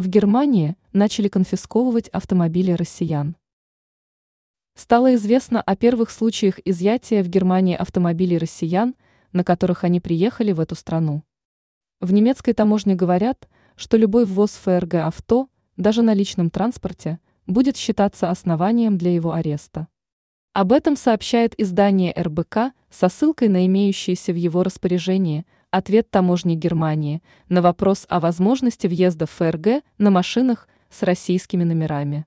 В Германии начали конфисковывать автомобили россиян. Стало известно о первых случаях изъятия в Германии автомобилей россиян, на которых они приехали в эту страну. В немецкой таможне говорят, что любой ввоз ФРГ авто, даже на личном транспорте, будет считаться основанием для его ареста. Об этом сообщает издание РБК со ссылкой на имеющиеся в его распоряжении ответ таможни Германии на вопрос о возможности въезда в ФРГ на машинах с российскими номерами.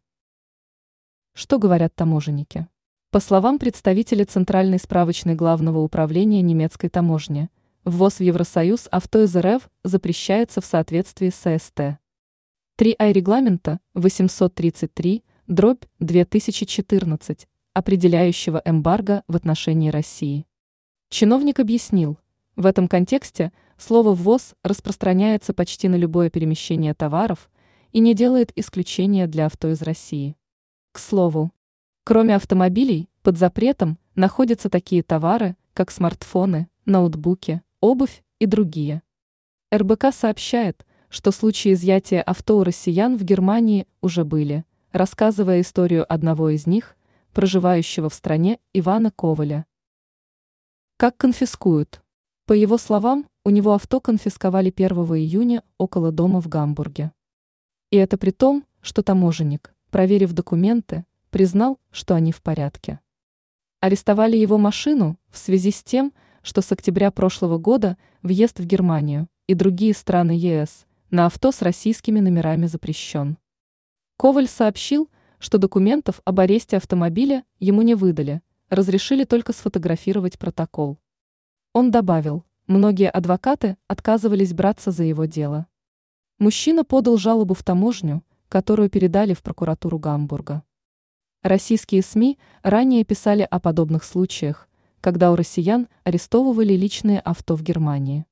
Что говорят таможенники? По словам представителя Центральной справочной главного управления немецкой таможни, ввоз в Евросоюз авто из РФ запрещается в соответствии с ССТ. 3А регламента 833, дробь 2014, определяющего эмбарго в отношении России. Чиновник объяснил, в этом контексте слово «ввоз» распространяется почти на любое перемещение товаров и не делает исключения для авто из России. К слову, кроме автомобилей, под запретом находятся такие товары, как смартфоны, ноутбуки, обувь и другие. РБК сообщает, что случаи изъятия авто у россиян в Германии уже были, рассказывая историю одного из них, проживающего в стране Ивана Коваля. Как конфискуют? По его словам, у него авто конфисковали 1 июня около дома в Гамбурге. И это при том, что таможенник, проверив документы, признал, что они в порядке. Арестовали его машину в связи с тем, что с октября прошлого года въезд в Германию и другие страны ЕС на авто с российскими номерами запрещен. Коваль сообщил, что документов об аресте автомобиля ему не выдали, разрешили только сфотографировать протокол. Он добавил, многие адвокаты отказывались браться за его дело. Мужчина подал жалобу в таможню, которую передали в прокуратуру Гамбурга. Российские СМИ ранее писали о подобных случаях, когда у россиян арестовывали личные авто в Германии.